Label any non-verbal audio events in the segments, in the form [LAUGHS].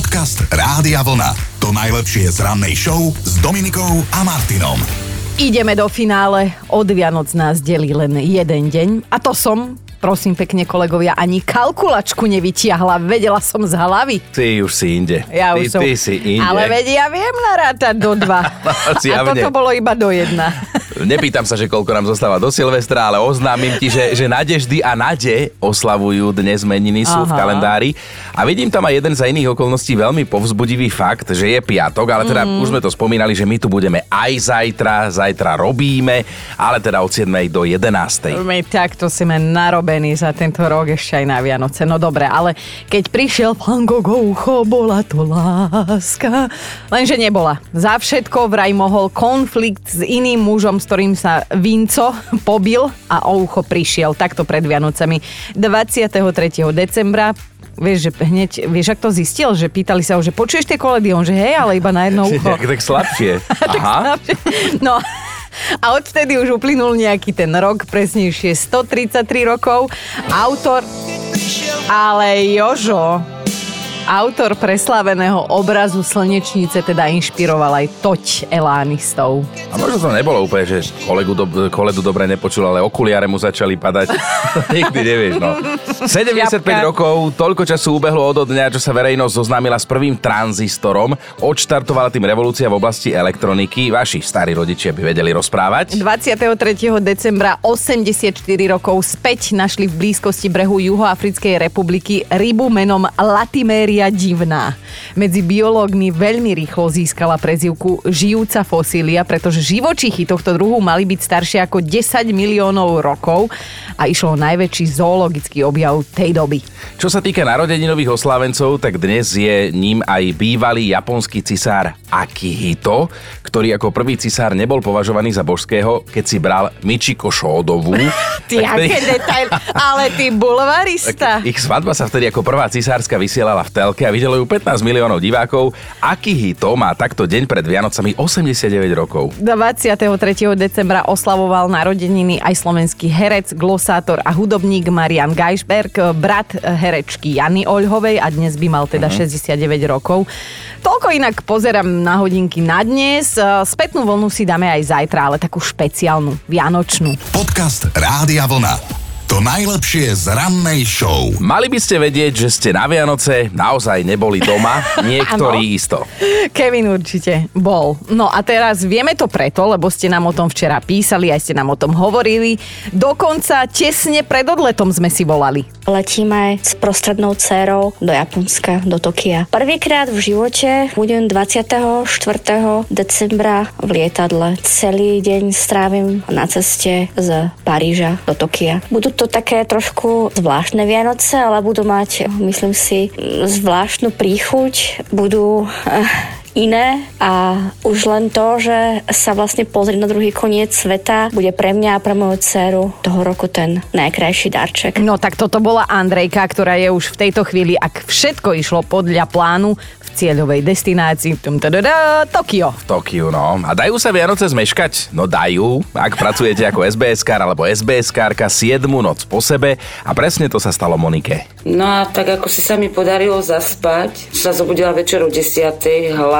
Podcast Rádia Vlna. To najlepšie z rannej show s Dominikou a Martinom. Ideme do finále. Od Vianoc nás delí len jeden deň. A to som prosím pekne kolegovia, ani kalkulačku nevytiahla. Vedela som z hlavy. Ty už si inde. Ja ty, už som. ty si inde. Ale veď ja viem narátať do dva. [LAUGHS] A toto bolo iba do jedna. Nepýtam sa, že koľko nám zostáva do Silvestra, ale oznámim ti, že, že Nadeždy a Nade oslavujú dnes meniny, sú v Aha. kalendári. A vidím tam aj jeden za iných okolností veľmi povzbudivý fakt, že je piatok, ale teda Mm. už sme to spomínali, že my tu budeme aj zajtra, zajtra robíme, ale teda od 7. do 11. My takto sme narobení za tento rok ešte aj na Vianoce. No dobre, ale keď prišiel Van Gogh, bola to láska. Lenže nebola. Za všetko vraj mohol konflikt s iným mužom, s ktorým sa Vinco [LAUGHS] pobil a o ucho prišiel takto pred Vianocami 23. decembra. Vieš, že hneď, vieš, ak to zistil, že pýtali sa ho, že počuješ tie koledy? On, že hej, ale iba na jedno [LAUGHS] ucho. Tak, tak slabšie. [LAUGHS] Aha. No a odvtedy už uplynul nejaký ten rok, presnejšie 133 rokov. Autor... Ale Jožo, autor presláveného obrazu Slnečnice teda inšpiroval aj toť elánistov. A možno to nebolo úplne, že kolegu do, koledu dobre nepočul, ale okuliare mu začali padať. [LAUGHS] Nikdy nevieš, no. 75 Šťapka. rokov, toľko času ubehlo od dňa, čo sa verejnosť zoznámila s prvým tranzistorom. Odštartovala tým revolúcia v oblasti elektroniky. Vaši starí rodičia by vedeli rozprávať. 23. decembra 84 rokov späť našli v blízkosti brehu Juhoafrickej republiky rybu menom Latiméria divná. Medzi biológmi veľmi rýchlo získala prezivku žijúca fosília, pretože živočichy tohto druhu mali byť staršie ako 10 miliónov rokov a išlo o najväčší zoologický objav tej doby. Čo sa týka narodeninových oslávencov, tak dnes je ním aj bývalý japonský cisár Akihito, ktorý ako prvý cisár nebol považovaný za božského, keď si bral Michiko Šódovú. [LAUGHS] Ty, Tak aké detail, ale ty bulvarista. Ich svadba sa vtedy ako prvá cisárska vysielala v telke a videlo ju 15 miliónov divákov. Akihito má takto deň pred Vianocami 89 rokov. 23. decembra oslavoval narodeniny aj slovenský herec, glosátor a hudobník Marian Geisberg, brat herečky Jany Oľhovej a dnes by mal teda 69 rokov. Toľko inak pozerám na hodinky na dnes. Spätnú vlnu si dáme aj zajtra, ale takú špeciálnu, vianočnú. Podcast Rádia Vlna. To najlepšie z rannej show. Mali by ste vedieť, že ste na Vianoce naozaj neboli doma, [LAUGHS] niektorí isto. Kevin určite bol. No a teraz vieme to preto, lebo ste nám o tom včera písali, aj ste nám o tom hovorili. Dokonca tesne pred odletom sme si volali. Letíme s prostrednou dcerou do Japonska, do Tokia. Prvýkrát v živote budem 24. decembra v lietadle. Celý deň strávim na ceste z Paríža do Tokia. Budú to také trošku zvláštne Vianoce, ale budú mať, myslím si, zvláštnu príchuť. Budú eh, iné a už len to, že sa vlastne pozrieť na druhý koniec sveta, bude pre mňa a pre moju dceru toho roku ten najkrajší darček. No tak toto bola Andrejka, ktorá je už v tejto chvíli, ak všetko išlo podľa plánu, v cieľovej destinácii tum, Tokio. V Tokiu, no. A dajú sa Vianoce zmeškať? No dajú. Ak pracujete ako SBS-kár alebo SBS-kárka 7 noc po sebe a presne to sa stalo Monike. No a tak ako si sa mi podarilo zaspať, sa zobudila večer o 10.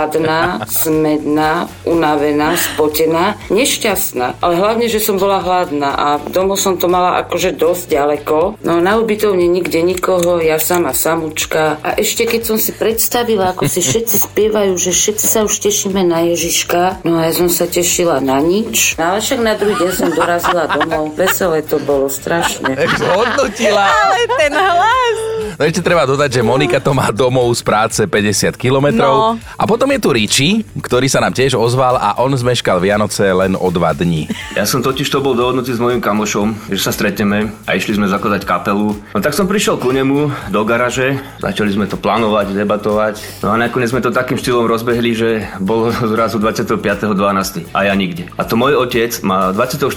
hladná, smedná, unavená, spotená, nešťastná. Ale hlavne, že som bola hladná a domov som to mala akože dosť ďaleko. No na ubytovne nikde nikoho, ja sama samúčka. A ešte keď som si predstavila, ako si všetci spievajú, že všetci sa už tešíme na Ježiška, no a ja som sa tešila na nič. No ale však na druhý deň som dorazila domov. Veselé to bolo, strašne. Odnutila. Ale ten hlas. No ešte treba dodať, že Monika to má domov z práce 50 No. kilometrov. A potom je tu Riči, ktorý sa nám tiež ozval a on zmeškal Vianoce len o dva dní. Ja som totiž to bol dohodnutý s mojim kamošom, že sa stretneme a išli sme zakladať kapelu. No tak som prišiel ku nemu do garaže, začali sme to plánovať, debatovať. No a nakoniec sme to takým štýlom rozbehli, že bolo [LAUGHS] zrazu 25.12. a ja nikde. A to môj otec má 24.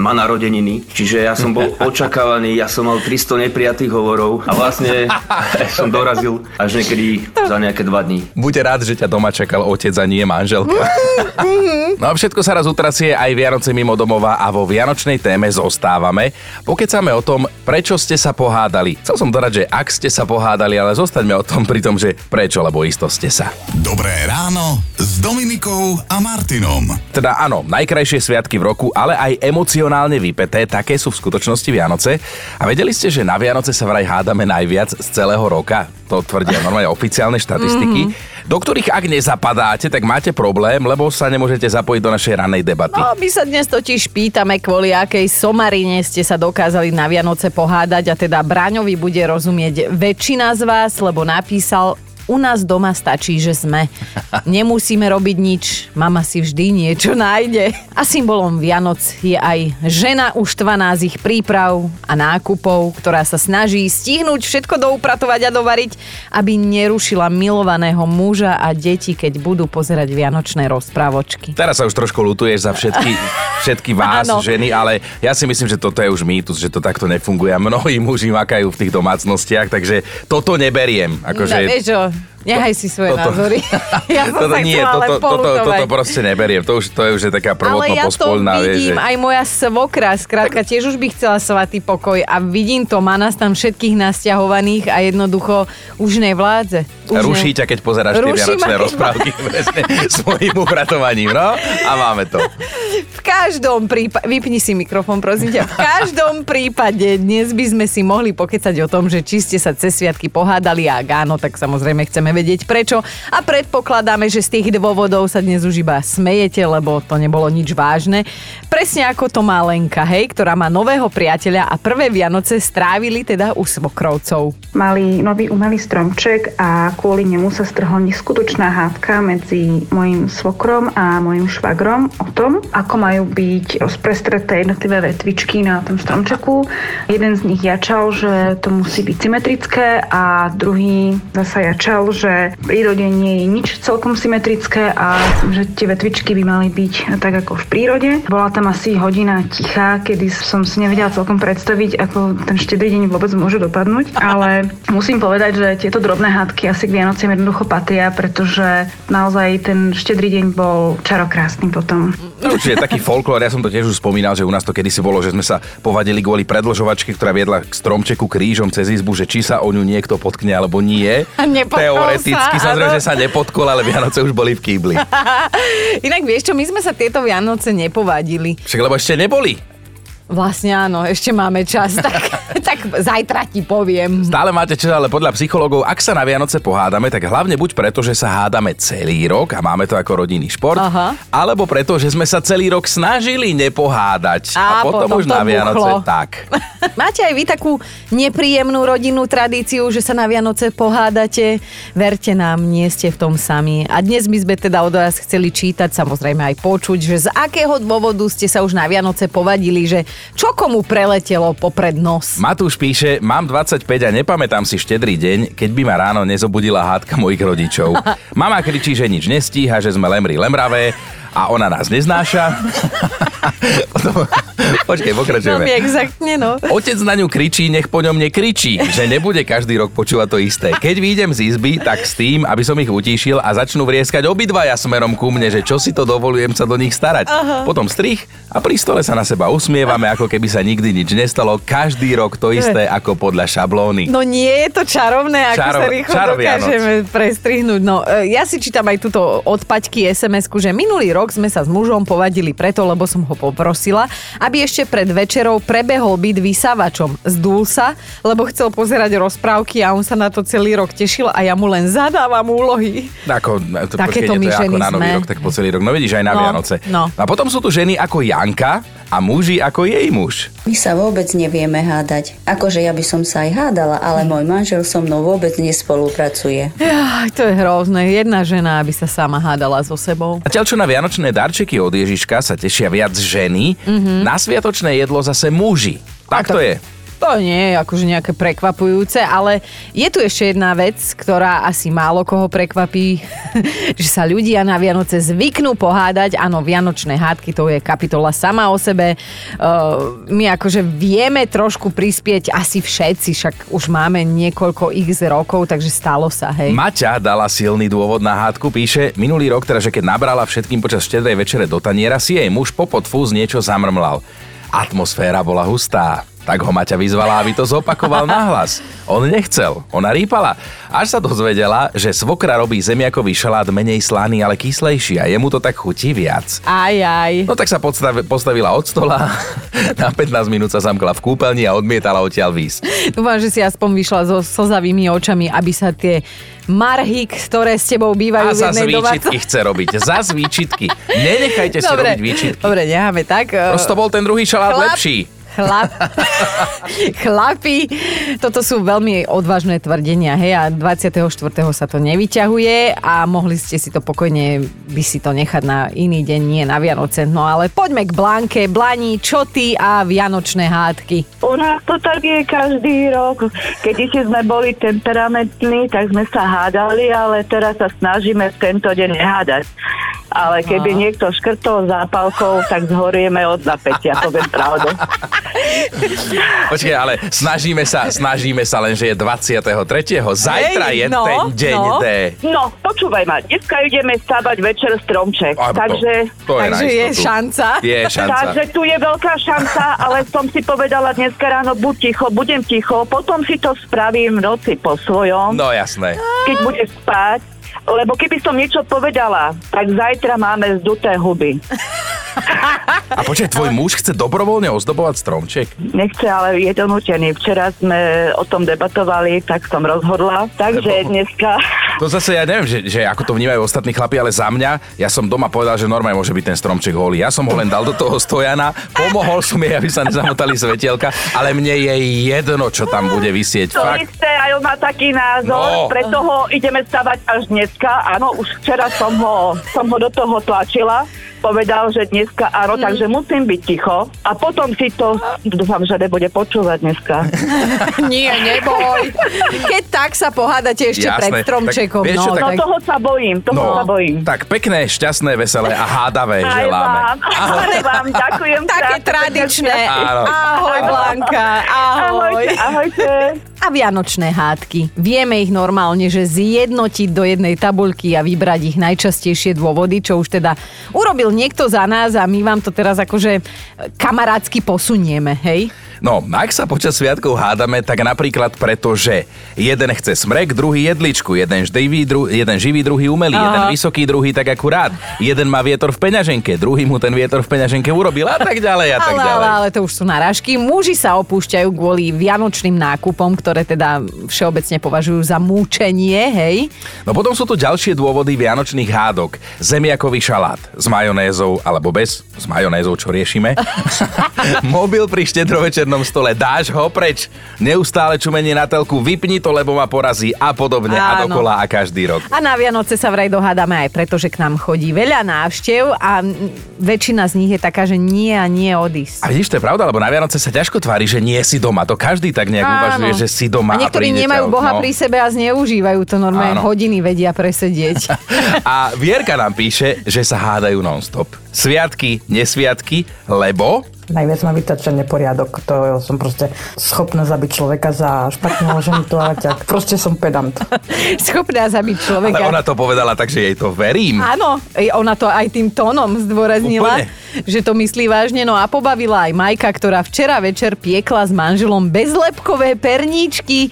má narodeniny, čiže ja som bol [LAUGHS] očakávaný, ja som mal 300 neprijatých hovorov a vlastne vlastne [LAUGHS] som dorazil až niekedy za nejaké dva dní. Buďte rád, že ťa doma čakal otec a nie manželka. [LAUGHS] No a všetko sa raz utrasie aj Vianoce mimo domova a vo vianočnej téme zostávame. Pokecáme o tom, prečo ste sa pohádali. Chcel som dodať, že ak ste sa pohádali, ale zostaňme o tom pri tom, že prečo, lebo isto ste sa. Dobré ráno s Dominikou a Martinom. Teda áno, najkrajšie sviatky v roku, ale aj emocionálne vypeté, také sú v skutočnosti Vianoce. A vedeli ste, že na Vianoce sa vraj hádame najviac z celého roka? To tvrdia normálne oficiálne štatistiky, mm-hmm. do ktorých ak nezapadáte, tak máte problém, lebo sa nemôžete zapojiť do našej ranej debaty. No, my sa dnes totiž pýtame, kvôli akej somarine ste sa dokázali na Vianoce pohádať a teda Braňovi bude rozumieť väčšina z vás, lebo napísal u nás doma stačí, že sme. [LAUGHS] Nemusíme robiť nič, mama si vždy niečo nájde. A symbolom Vianoc je aj žena uštvaná z ich príprav a nákupov, ktorá sa snaží stihnúť všetko doupratovať a dovariť, aby nerušila milovaného muža a deti, keď budú pozerať vianočné rozprávočky. Teraz sa už trošku lutuješ za všetky, [LAUGHS] všetky vás, Áno. ženy, ale ja si myslím, že toto je už mýtus, že to takto nefunguje a mnohí muži makajú v tých domácnostiach, takže toto neberiem. Akože... No, vieš čo, Mm-hmm. Nechaj si svoje Toto- názory. [LAUGHS] ja som toto sa nie, toto, toto, toto proste neberiem. To už, to je už je taká Ale prvotno ja to vidím, že... aj moja svokra, skrátka, tiež už by chcela svatý pokoj a vidím to, má nás tam všetkých nasťahovaných a jednoducho už nevládze. Už Ruší ne- ťa, keď pozeráš tie Ruší vianočné ma, keď- rozprávky [LAUGHS] presne s mojím upratovaním, no? A máme to. V každom prípade, vypni si mikrofón, prosím ťa, v každom prípade dnes by sme si mohli pokecať o tom, že či ste sa cez sviatky pohádali a ak áno, tak samozrejme chceme vedieť prečo a predpokladáme, že z tých dôvodov sa dnes už iba smejete, lebo to nebolo nič vážne. Presne ako to má Lenka, hej, ktorá má nového priateľa a prvé Vianoce strávili teda u svokrovcov. Mali nový umelý stromček a kvôli nemu sa strhla neskutočná hádka medzi mojim svokrom a mojim švagrom o tom, ako majú byť rozprestreté jednotlivé vetvičky na tom stromčeku. Jeden z nich jačal, že to musí byť symetrické a druhý zasa jačal, že v prírode nie je nič celkom symetrické a že tie vetvičky by mali byť tak ako v prírode. Bola tam asi hodina ticha, kedy som si nevedela celkom predstaviť, ako ten štedrý deň vôbec môže dopadnúť, ale musím povedať, že tieto drobné hádky asi k Vianociam jednoducho patria, pretože naozaj ten štedrý deň bol čarokrásny potom. Je taký folklór, ja som to tiež už spomínal, že u nás to kedysi bolo, že sme sa povadili kvôli predlžovačke, ktorá viedla k stromčeku krížom cez izbu, že či sa o ňu niekto potkne alebo nie. A nepotkol Teoreticky, sa, samozrejme, že sa nepotkol, ale Vianoce už boli v kýbli. [LAUGHS] Inak vieš čo, my sme sa tieto Vianoce nepovadili. Však lebo ešte neboli. Vlastne áno, ešte máme čas, tak, [LAUGHS] tak zajtra ti poviem. Stále máte čas, ale podľa psychológov, ak sa na Vianoce pohádame, tak hlavne buď preto, že sa hádame celý rok a máme to ako rodinný šport, Aha. alebo preto, že sme sa celý rok snažili nepohádať. A, A potom, potom už na Vianoce buchlo. tak. [LAUGHS] Máte aj vy takú nepríjemnú rodinnú tradíciu, že sa na Vianoce pohádate? Verte nám, nie ste v tom sami. A dnes by sme teda od vás chceli čítať, samozrejme aj počuť, že z akého dôvodu ste sa už na Vianoce povadili, že čo komu preletelo popred nos. Matúš píše, mám 25 a nepamätám si štedrý deň, keď by ma ráno nezobudila hádka mojich rodičov. Mama kričí, že nič nestíha, že sme lemri lemravé a ona nás neznáša. [LAUGHS] Potom, počkej, pokračujeme. Veľmi exaktne, no. Otec na ňu kričí, nech po ňom nekričí, že nebude každý rok počúvať to isté. Keď výjdem z izby, tak s tým, aby som ich utíšil a začnú vrieskať obidvaja smerom ku mne, že čo si to dovolujem sa do nich starať. Aha. Potom strich a pri stole sa na seba usmievame, ako keby sa nikdy nič nestalo. Každý rok to isté ako podľa šablóny. No nie je to čarovné, ako Čaro- sa rýchlo čaro dokážeme prestrihnúť. No, e, ja si čítam aj túto od Paťky sms že minulý rok sme sa s mužom povadili preto, lebo som ho poprosila, aby ešte pred večerou prebehol byt vysávačom. Zdul sa, lebo chcel pozerať rozprávky a on sa na to celý rok tešil a ja mu len zadávam úlohy. Ako, to, počkejte, Takéto to my je ako na nový sme. rok, tak po celý rok. No vidíš, aj na No, Vianoce. no. A potom sú tu ženy ako Janka a muži ako jej muž. My sa vôbec nevieme hádať. Akože ja by som sa aj hádala, ale môj manžel so mnou vôbec nespolupracuje. Jaj, to je hrozné. Jedna žena, aby sa sama hádala so sebou. Zatiaľ, čo na vianočné darčeky od Ježiška sa tešia viac ženy, mm-hmm. na sviatočné jedlo zase muži. Tak to je. To nie je akože nejaké prekvapujúce, ale je tu ešte jedna vec, ktorá asi málo koho prekvapí, [LAUGHS] že sa ľudia na Vianoce zvyknú pohádať. Áno, Vianočné hádky, to je kapitola sama o sebe. Uh, my akože vieme trošku prispieť asi všetci, však už máme niekoľko x rokov, takže stalo sa, hej. Maťa dala silný dôvod na hádku, píše, minulý rok teda, že keď nabrala všetkým počas štedrej večere do taniera, si jej muž popod fúz niečo zamrmlal. Atmosféra bola hustá. Tak ho Maťa vyzvala, aby to zopakoval nahlas. On nechcel, ona rýpala. Až sa dozvedela, že svokra robí zemiakový šalát menej slaný, ale kyslejší a jemu to tak chutí viac. Aj, aj. No tak sa podstav- postavila od stola, [LAUGHS] na 15 minút sa zamkla v kúpeľni a odmietala odtiaľ výsť. Dúfam, že si aspoň vyšla so slzavými očami, aby sa tie marhy, ktoré s tebou bývajú A v za jednej výčitky domácnosti- chce robiť. Za výčitky. Nenechajte si robiť výčitky. Dobre, necháme tak. Prosto bol ten druhý šalát Chlap- lepší. Chlap, [LAUGHS] chlapi, toto sú veľmi odvážne tvrdenia, hej, a 24. sa to nevyťahuje a mohli ste si to pokojne by si to nechať na iný deň, nie na Vianoce. No ale poďme k Blanke, Blani, čo ty a Vianočné hádky. U nás to tak je každý rok. Keď si sme boli temperamentní, tak sme sa hádali, ale teraz sa snažíme v tento deň nehádať. Ale keby niekto škrtol zápalkou, tak zhorieme od napätia, poviem pravdu. [LAUGHS] Počkaj, ale snažíme sa, snažíme sa len, že je 23. Zajtra Hej, je no, ten deň no. D. No, počúvaj ma, dneska ideme stavať večer stromček, A to- takže... to je Takže je šanca. Je šanca. Takže tu je veľká šanca, ale som si povedala dneska ráno, buď ticho, budem ticho, potom si to spravím v noci po svojom, No jasné. keď bude spať, lebo keby som niečo povedala, tak zajtra máme zduté huby. A počkaj, tvoj muž chce dobrovoľne ozdobovať stromček? Nechce, ale je to nutený. Včera sme o tom debatovali, tak som rozhodla. Takže Lebo- dneska... To zase ja neviem, že, že ako to vnímajú ostatní chlapi, ale za mňa, ja som doma povedal, že normálne môže byť ten stromček holý. Ja som ho len dal do toho stojana, pomohol som jej, aby sa nezamotali svetielka, ale mne je jedno, čo tam bude vysieť. To Fakt. isté, aj on má taký názor, No. preto ho ideme stavať až dneska. Áno, už včera som ho, som ho do toho tlačila. Povedal, že dneska áno, Mm. takže musím byť ticho. A potom si to, dúfam, že nebude počúvať dneska. [LAUGHS] Nie, neboj. Keď tak sa pohádate ešte Jasné. pred stromčekom. Tak vieš no, čo, tak- No toho sa bojím, toho sa bojím. tak pekné, šťastné, veselé a hádavé Aj želáme. vám, aj vám, ďakujem. Také krásne, tradičné. Áno. Ahoj, Blanka. Ahoj. Ahojte, ahojte. A vianočné hádky. Vieme ich normálne, že zjednotiť do jednej tabuľky a vybrať ich najčastejšie dôvody, čo už teda urobil niekto za nás a my vám to teraz akože kamarátsky posunieme, hej? No, ak sa počas sviatkov hádame, tak napríklad preto, že jeden chce smrek, druhý jedličku, jeden živý, dru- jeden živý druhý umelý, Aha. jeden vysoký, druhý tak akurát, jeden má vietor v peňaženke, druhý mu ten vietor v peňaženke urobil a tak ďalej a tak ale, ďalej. ale, ale to už sú narážky. Muži sa opúšťajú kvôli vianočným nákupom, ktoré teda všeobecne považujú za múčenie, hej? No potom sú tu ďalšie dôvody vianočných hádok. Zemiakový šalát s majonézou alebo bez, s majonézou, čo riešime. [LAUGHS] Mobil pri štedrovečernom stole, dáš ho preč. Neustále čumenie na telku, vypni to, lebo ma porazí a podobne a Áno. dokola a každý rok. A na Vianoce sa vraj dohádame aj preto, že k nám chodí veľa návštev a väčšina z nich je taká, že nie a nie odísť. A vidíš, to je pravda, lebo na Vianoce sa ťažko tvári, že nie si doma. To každý tak nejak uvažuje, že si doma. A niektorí príde nemajú ťa- Boha no. pri sebe a zneužívajú to normálne Áno. hodiny vedia presedieť. [LAUGHS] A Vierka nám píše, že sa hádajú non-stop. Sviatky, nesviatky, lebo... Najviac ma vytača neporiadok. To som proste schopná zabiť človeka za špatne uložený toaleťak. Proste som pedant. [LAUGHS] Schopná zabiť človeka. Ale ona to povedala tak, že jej to verím. Áno, ona to aj tým tónom zdôraznila, Úplne. že to myslí vážne. No a pobavila aj Majka, ktorá včera večer piekla s manželom bezlepkové perníčky.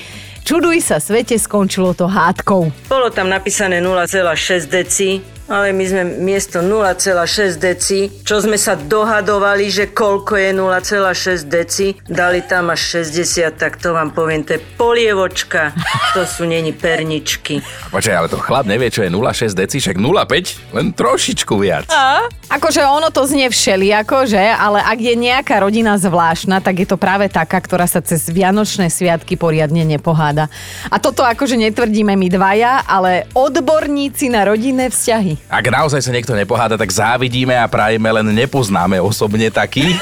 Čuduj sa svete, skončilo to hádkou. Bolo tam napísané 0,6 deci, ale my sme miesto 0,6 deci, čo sme sa dohadovali, že koľko je 0,6 deci, dali tam až 60, tak to vám poviem, to je polievočka, to sú není perničky. Počkaj, ale to chlap nevie, čo je 0,6 deci, však 0,5, len trošičku viac. A? Akože ono to znie všelijako, že? Ale ak je nejaká rodina zvláštna, tak je to práve taká, ktorá sa cez Vianočné sviatky poriadne nepoháda. A toto akože netvrdíme my dvaja, ale odborníci na rodinné vzťahy. Ak naozaj sa niekto nepoháda, tak závidíme a prajeme, len nepoznáme osobne taký. [LAUGHS]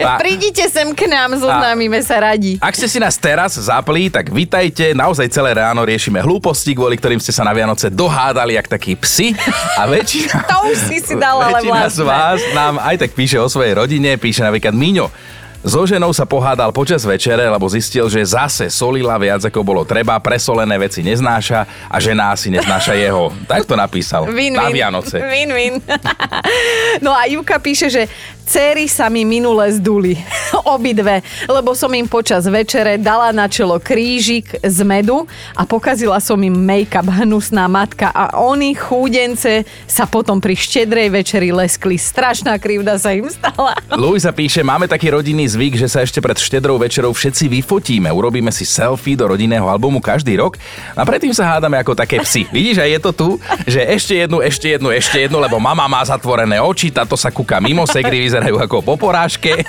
A- Prídite sem k nám, zoznámime sa radi. Ak ste si nás teraz zapli, tak vitajte. Naozaj celé ráno riešime hlúposti, kvôli ktorým ste sa na Vianoce dohádali jak takí psi. A väčšina, [LAUGHS] To už si si dal, ale väčšina z vlastne. vás nám aj tak píše o svojej rodine. Píše napríklad Míňo. So ženou sa pohádal počas večere, lebo zistil, že zase solila viac ako bolo treba, presolené veci neznáša a žena asi neznáša jeho. Tak to napísal. Win, na win. Vianoce. Win, win. [LAUGHS] No a Juka píše, že céry sa mi minule zduli. [LAUGHS] Obidve. Lebo som im počas večere dala na čelo krížik z medu a pokazila som im make-up hnusná matka a oni chúdence sa potom pri štedrej večeri leskli. Strašná krivda sa im stala. [LAUGHS] Luisa píše, máme taký rodinný zvyk, že sa ešte pred štedrou večerou všetci vyfotíme. Urobíme si selfie do rodinného albumu každý rok a predtým sa hádame ako také psy. Vidíš, a je to tu, že ešte jednu, ešte jednu, ešte jednu, lebo mama má zatvorené oči, táto sa kúka mimo, segry vyzerajú ako po porážke. [LAUGHS]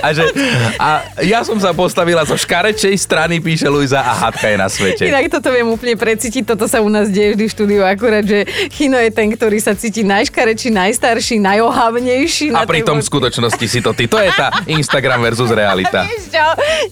A, že, a ja som sa postavila zo škarečej strany, píše Luisa, a hadka je na svete. Inak toto viem úplne precítiť, toto sa u nás deje vždy v štúdiu, akurát, že Chino je ten, ktorý sa cíti najškarečší, najstarší, najohavnejší. A na pritom v skutočnosti si to ty. To je tá Instagram versus realita. [LAUGHS] Vieš čo,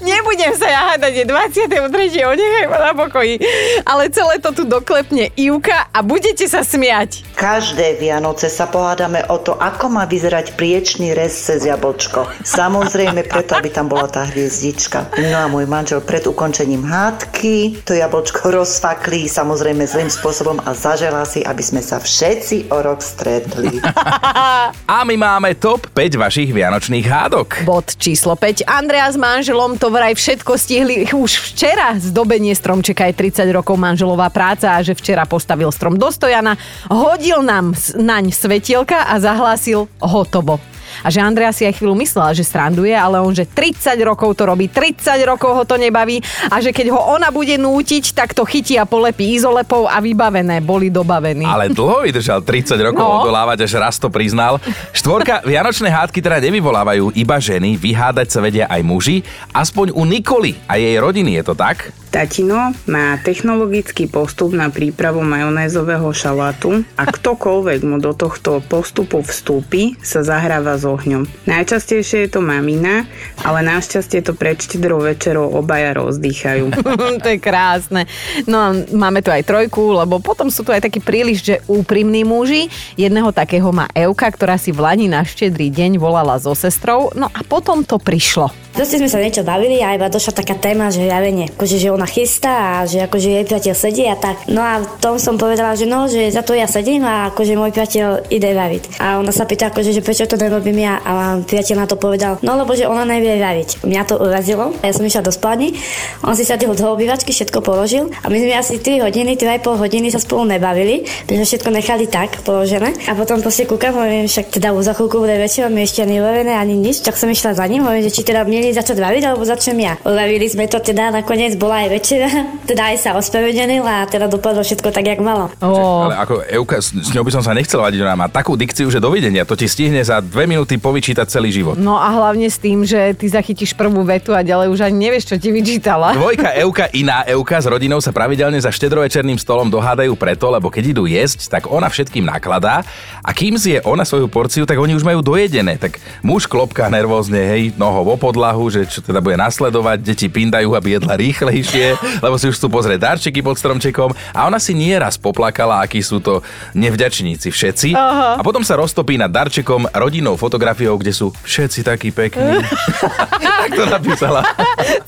nebudem sa ja hádať, je 23. nechaj ma na pokoji. Ale celé to tu doklepne Ivka a budete sa smiať. Každé Vianoce sa pohádame o to, ako má vyzerať priečný rez cez jablčko. Samozrejme preto, aby tam bola tá hviezdička. No a môj manžel pred ukončením hádky to jablčko [LAUGHS] rozfaklí samozrejme zlým spôsobom a zaželá si, aby sme sa všetci o rok stretli. [LAUGHS] A my máme top 5 vašich vianočných hádok. Bod číslo 5. Andrea s manželom to vraj všetko stihli už včera. Zdobenie stromčeka je 30 rokov manželová práca a že včera postavil strom do stojana, hodil nám naň svetielka a zahlásil hotovo. A že Andrea si aj chvíľu myslela, že sranduje, ale on, že 30 rokov to robí, 30 rokov ho to nebaví a že keď ho ona bude nútiť, tak to chytí a polepí izolepou a vybavené, boli dobavení. Ale dlho vydržal 30 rokov No. odolávať, až raz to priznal. Štvorka, vianočné hádky teda nevyvolávajú iba ženy, vyhádať sa vedia aj muži. Aspoň u Nikoli a jej rodiny je to tak? Tatino má technologický postup na prípravu majonézového šalátu a ktokoľvek mu do tohto postupu vstúpi, sa zahráva s ohňom. Najčastejšie je to mamina, ale našťastie to pred štedrou večerou obaja rozdýchajú. [LAUGHS] to je krásne. No a máme tu aj trojku, lebo potom sú tu aj takí príliš, že úprimní muži. Jedného takého má Euka, ktorá si v Lani na štedrý deň volala so sestrou, no a potom to prišlo. Proste sme sa niečo bavili a iba došla taká téma, že ja viem, akože, že ona chystá a že akože jej priateľ sedí a tak. No a tom som povedala, že no, že za to ja sedím a akože môj priateľ ide baviť. A ona sa pýta, akože, že prečo to nerobím ja a priateľ na to povedal, no lebo že ona nevie baviť. Mňa to urazilo ja som išla do spálny, on si sadil do obývačky, všetko položil a my sme asi 3 hodiny, 3,5 hodiny sa spolu nebavili, pretože všetko nechali tak položené a potom proste kúkam, hovorím, však teda za chvíľku bude večer, mi ešte ani ani nič, tak som išla za ním, hovorím, že či teda mieli začať baviť, alebo začnem ja. Uravili sme to teda, nakoniec bola aj večera, [LAUGHS] teda aj sa ospravedlnil a teda dopadlo všetko tak, jak malo. Oh. Ale ako Euka, s, s ňou by som sa nechcel vadiť, ona má takú dikciu, že dovidenia, to ti stihne za dve minúty povyčítať celý život. No a hlavne s tým, že ty zachytíš prvú vetu a ďalej už ani nevieš, čo ti vyčítala. Dvojka Euka, iná Euka s rodinou sa pravidelne za štedrovečerným stolom dohádajú preto, lebo keď idú jesť, tak ona všetkým nakladá a kým si je ona svoju porciu, tak oni už majú dojedené. Tak muž klopká nervózne, hej, nohou o podlahu, že čo teda bude nasledovať, deti pindajú, aby jedla rýchlejšie, lebo si už chcú pozrieť darčeky pod stromčekom a ona si nieraz poplakala, akí sú to nevďačníci všetci Aha. a potom sa roztopí nad darčekom rodinnou fotografiou, kde sú všetci takí pekní. [LAUGHS] tak to napísala.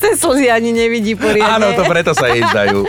Cez slzy ani nevidí poriadne. Áno, to preto sa jej zdajú.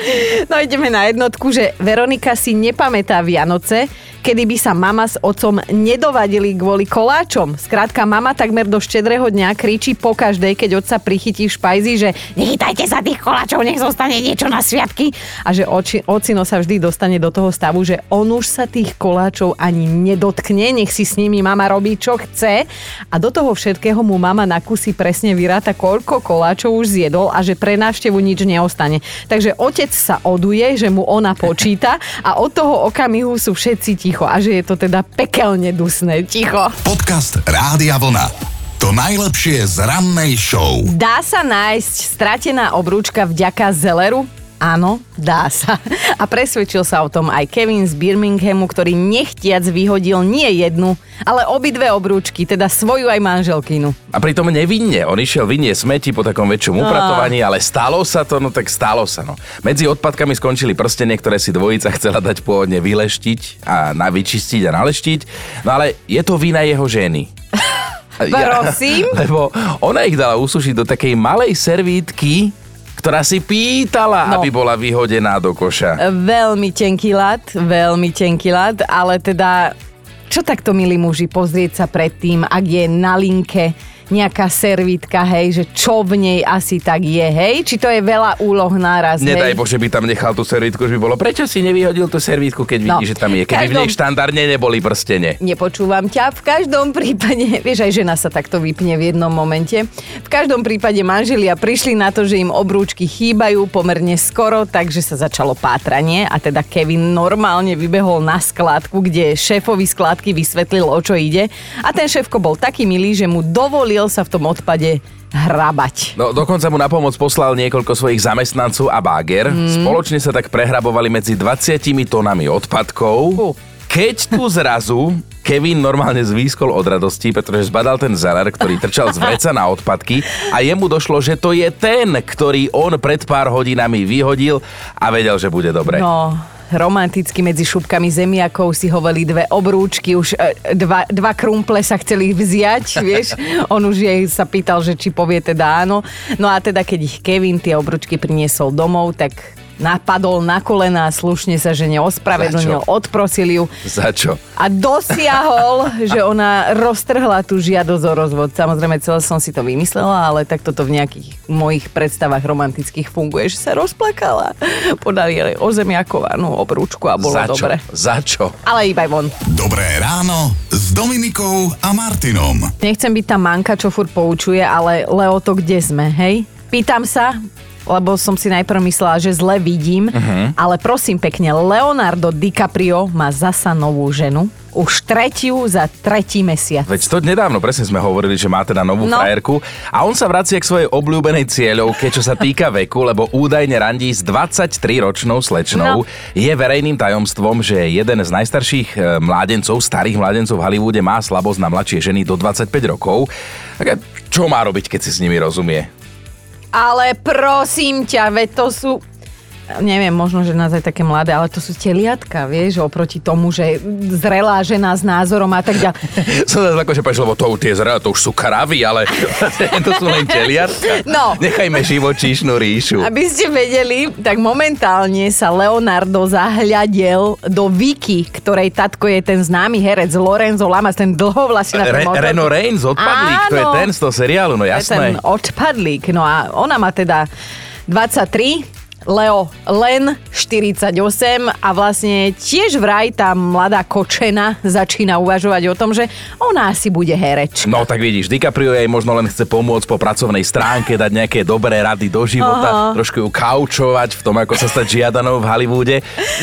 No ideme na jednotku, že Veronika si nepamätá Vianoce, kedy by sa mama s otcom nedovadili kvôli koláčom. Skrátka, mama takmer do štedrého dňa kričí po každej, keď otca prichytí v špajzi, že nechytajte sa tých koláčov, nech zostane niečo na sviatky. A že oči, ocino sa vždy dostane do toho stavu, že on už sa tých koláčov ani nedotkne, nech si s nimi mama robí, čo chce. A do toho všetkého mu mama na kusy presne vyráta, koľko koláčov už zjedol a že pre návštevu nič neostane. Takže otec sa oduje, že mu ona počíta a od toho okamihu sú všetci ticho a že je to teda pekelne dusné. Ticho. Podcast Rádia Vlna. To najlepšie z rannej show. Dá sa nájsť stratená obrúčka vďaka Zeleru? Áno, dá sa. A presvedčil sa o tom aj Kevin z Birminghamu, ktorý nechtiac vyhodil nie jednu, ale obidve obrúčky, teda svoju aj manželkinu. A pritom nevinne. On išiel vinie smeti po takom väčšom No. upratovaní, ale stalo sa to, no tak stalo sa. No. Medzi odpadkami skončili prstenie, ktoré si dvojica chcela dať pôvodne vyleštiť a na vyčistiť a naleštiť. No ale je to vina jeho ženy. Prosím? [LAUGHS] lebo ona ich dala usušiť do takej malej servítky, ktorá si pýtala, No. aby bola vyhodená do koša. Veľmi tenký lat, veľmi tenký lat, ale teda, čo takto, milí muži, pozrieť sa predtým, ak je na linke nejaká servítka, hej, že čo v nej asi tak je, hej? Či to je veľa úloh naraz, Nedaj hej? Bože, by tam nechal tú servítku, že by bolo. Prečo si nevyhodil tú servítku, keď No. vidíš, že tam je? Keby v Každom- nej štandardne neboli prstene. Nepočúvam ťa. V každom prípade, [LAUGHS] vieš, aj žena sa takto vypne v jednom momente. V každom prípade manželia prišli na to, že im obrúčky chýbajú pomerne skoro, takže sa začalo pátranie a teda Kevin normálne vybehol na skládku, kde šéfovi skládky vysvetlil, o čo ide. A ten šéfko bol taký milý, že mu dovolil sa v tom odpade hrabať. No, dokonca mu na pomoc poslal niekoľko svojich zamestnancov a báger. Mm. Spoločne sa tak prehrabovali medzi 20 tonami odpadkov. Keď tu zrazu Kevin normálne zvýskol od radosti, pretože zbadal ten zeler, ktorý trčal z vreca na odpadky a jemu došlo, že to je ten, ktorý on pred pár hodinami vyhodil a vedel, že bude dobre. No, romanticky medzi šupkami zemiakov si hovali dve obrúčky, už e, dva, dva krumple sa chceli vziať, [LAUGHS] vieš. On už jej sa pýtal, že či povie teda áno. No a teda, keď ich Kevin tie obrúčky priniesol domov, tak napadol na kolena, slušne sa žene ospravedlnil, odprosil ju Za čo? a dosiahol, [LAUGHS] že ona roztrhla tú žiadosť o rozvod. Samozrejme, celé som si to vymyslela, ale tak toto v nejakých mojich predstavách romantických funguje, že sa rozplakala. Podali jej ozemiakovanú obrúčku a bolo Za čo? dobre. Za čo? Ale iba von. Dobré ráno s Dominikou a Martinom. Nechcem byť tá manka, čo furt poučuje, ale Leo, to kde sme, hej? Pýtam sa, lebo som si najprv myslela, že zle vidím, Mhm. ale prosím pekne, Leonardo DiCaprio má zasa novú ženu. Už tretiu za tretí mesiac. Veď to nedávno presne sme hovorili, že má teda novú No. frajerku a on sa vracia k svojej obľúbenej cieľovke, čo sa týka veku, lebo údajne randí s 23-ročnou slečnou. No. Je verejným tajomstvom, že jeden z najstarších e, mládencov, starých mládencov v Hollywoode má slabosť na mladšie ženy do 25 rokov. Tak čo má robiť, keď si s nimi rozumie? Ale prosím ťa, veď to sú... Neviem, možno, že nás aj také mladé, ale to sú teliatka, vieš, oproti tomu, že zrelá žena s názorom a tak ďalej. [LAUGHS] Som sa ako, že povedal, lebo to tie zrela, to už sú kravy, ale [LAUGHS] to sú len teliatka. No. Nechajme živočíšnu ríšu. Aby ste vedeli, tak momentálne sa Leonardo zahľadel do Viki, ktorej tatko je ten známy herec Lorenzo Lamas, ten dlhovlasý na Re, Reno Reigns, odpadlík, to je Áno. ten z toho seriálu, no jasné. ten odpadlík. No a ona má teda 23, Leo len 48 a vlastne tiež vraj tá mladá kočena začína uvažovať o tom, že ona asi bude herečka. No tak vidíš, DiCaprio jej možno len chce pomôcť po pracovnej stránke, dať nejaké dobré rady do života, Aha. trošku ju kaučovať v tom, ako sa stať žiadanou v Hollywoode.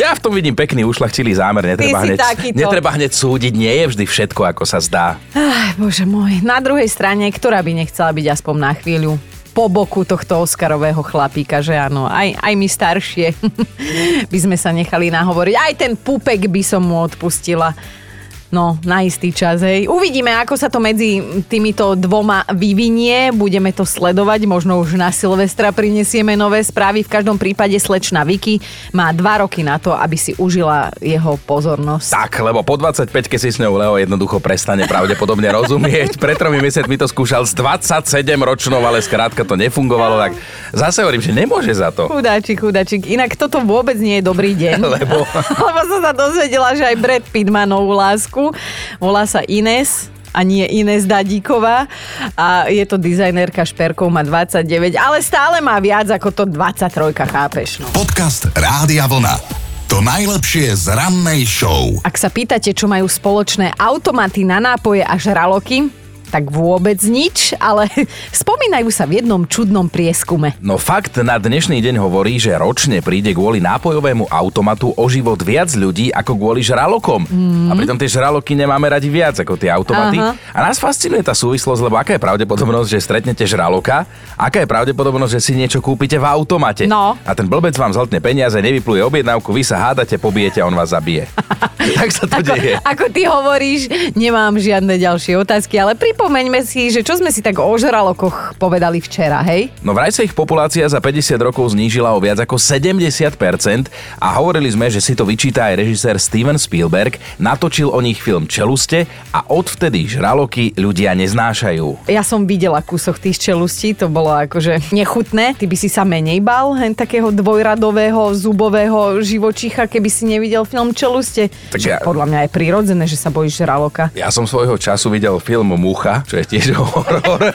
Ja v tom vidím pekný ušlachtilý zámer, netreba, hneď, takýto. netreba hneď súdiť, nie je vždy všetko, ako sa zdá. Ach, bože môj. Na druhej strane, ktorá by nechcela byť aspoň na chvíľu po boku tohto Oscarového chlapíka, že áno, aj, aj my staršie [LAUGHS] by sme sa nechali nahovoriť. Aj ten pupek by som mu odpustila. No, na istý čas, hej. Uvidíme, ako sa to medzi týmito dvoma vyvinie. Budeme to sledovať. Možno už na Silvestra prinesieme nové správy. V každom prípade slečna Vicky má dva roky na to, aby si užila jeho pozornosť. Tak, lebo po 25 keď si s ňou Leo jednoducho prestane pravdepodobne rozumieť. Pred tromi mesiacmi to skúšal s 27 ročnou, ale skrátka to nefungovalo, tak zase hovorím, že nemôže za to. Chudáčik, chudáčik. Inak toto vôbec nie je dobrý deň. Lebo? [LAUGHS] Lebo som sa dozvedela, že aj Brad Pitt má novú lásku. Volá sa Ines a nie Ines Dadíková a je to dizajnerka šperkov, má 29, ale stále má viac ako to 23, chápeš? No. Podcast Rádia Vlna. To najlepšie z rannej show. Ak sa pýtate, čo majú spoločné automaty na nápoje a žraloky, tak vôbec nič, ale [LAUGHS] spomínajú sa v jednom čudnom prieskume. No fakt na dnešný deň hovorí, že ročne príde kvôli nápojovému automatu o život viac ľudí ako kvôli žralokom. Mm. A pritom tie žraloky nemáme radi viac ako tie automaty. Aha. A nás fascinuje tá súvislosť, lebo aká je pravdepodobnosť, že stretnete žraloka, aká je pravdepodobnosť, že si niečo kúpite v automate. No. A ten blbec vám zhltne peniaze, nevypluje objednávku, vy sa hádate, pobijete a on vás zabije. [LAUGHS] tak sa to Ako, deje. ako ty hovoríš, nemám žiadne ďalšie otázky, ale pripomeňme si, že čo sme si tak o žralokoch povedali včera, hej? No vraj sa ich populácia za 50 rokov znížila o viac ako 70% a hovorili sme, že si to vyčíta aj režisér Steven Spielberg, natočil o nich film Čeluste a odvtedy žraloky ľudia neznášajú. Ja som videla kúsok tých čelustí, to bolo akože nechutné. Ty by si sa menej bal hen takého dvojradového zubového živočícha, keby si nevidel film Čeluste. Tak ja- podľa mňa je prirodzené, že sa bojíš žraloka. Ja som svojho času videl film Mucha, čo je tiež [LAUGHS] horor.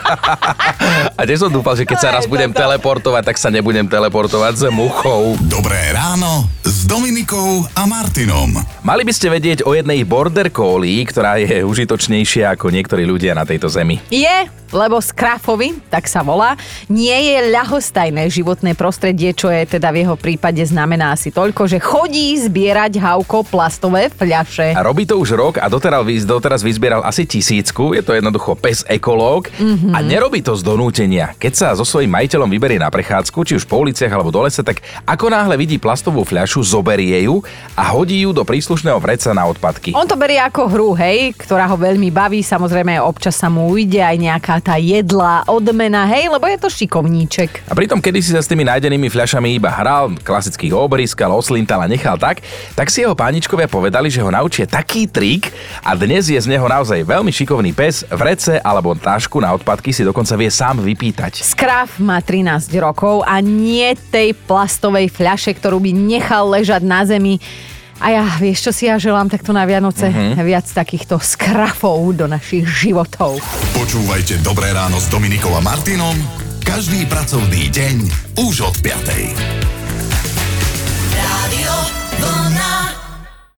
a tiež som dúfal, že keď sa raz budem teleportovať, tak sa nebudem teleportovať s muchou. Dobré ráno s Dominikou a Martinom. Mali by ste vedieť o jednej border collie, ktorá je užitočnejšia ako niektorí ľudia na tejto zemi. Je, lebo Skrafovi, tak sa volá, nie je ľahostajné životné prostredie, čo je teda v jeho prípade znamená asi toľko, že chodí zbierať hauko plastové fľaše. A robí to už rok a doteraz, doteraz vyzbieral asi tisícku, je to jednoducho pes ekológ Mhm. a nerobí to z donútenia. Keď sa so svojím majiteľom vyberie na prechádzku, či už po uliciach alebo do lesa, tak ako náhle vidí plastovú fľašu, zoberie ju a hodí ju do príslušného vreca na odpadky. On to berie ako hru, hej, ktorá ho veľmi baví, samozrejme občas sa mu ujde aj nejaká tá jedlá odmena, hej, lebo je to šikovníček. A pritom, kedy si sa s tými nájdenými fľašami iba hral, klasických obriskal, oslintal a nechal tak, tak si jeho páničkovia povedali, že ho naučia taký trik a dnes je z neho naozaj veľmi šikovný pes, vrece alebo tašku na odpadky si dokonca vie sám vypýtať. Skraf má 13 rokov a nie tej plastovej fľaše, ktorú by nechal ležať na zemi. A ja, vieš, čo si ja želám takto na Vianoce? Mhm. Viac takýchto skrafov do našich životov. Počúvajte Dobré ráno s Dominikou a Martinom každý pracovný deň už od 5.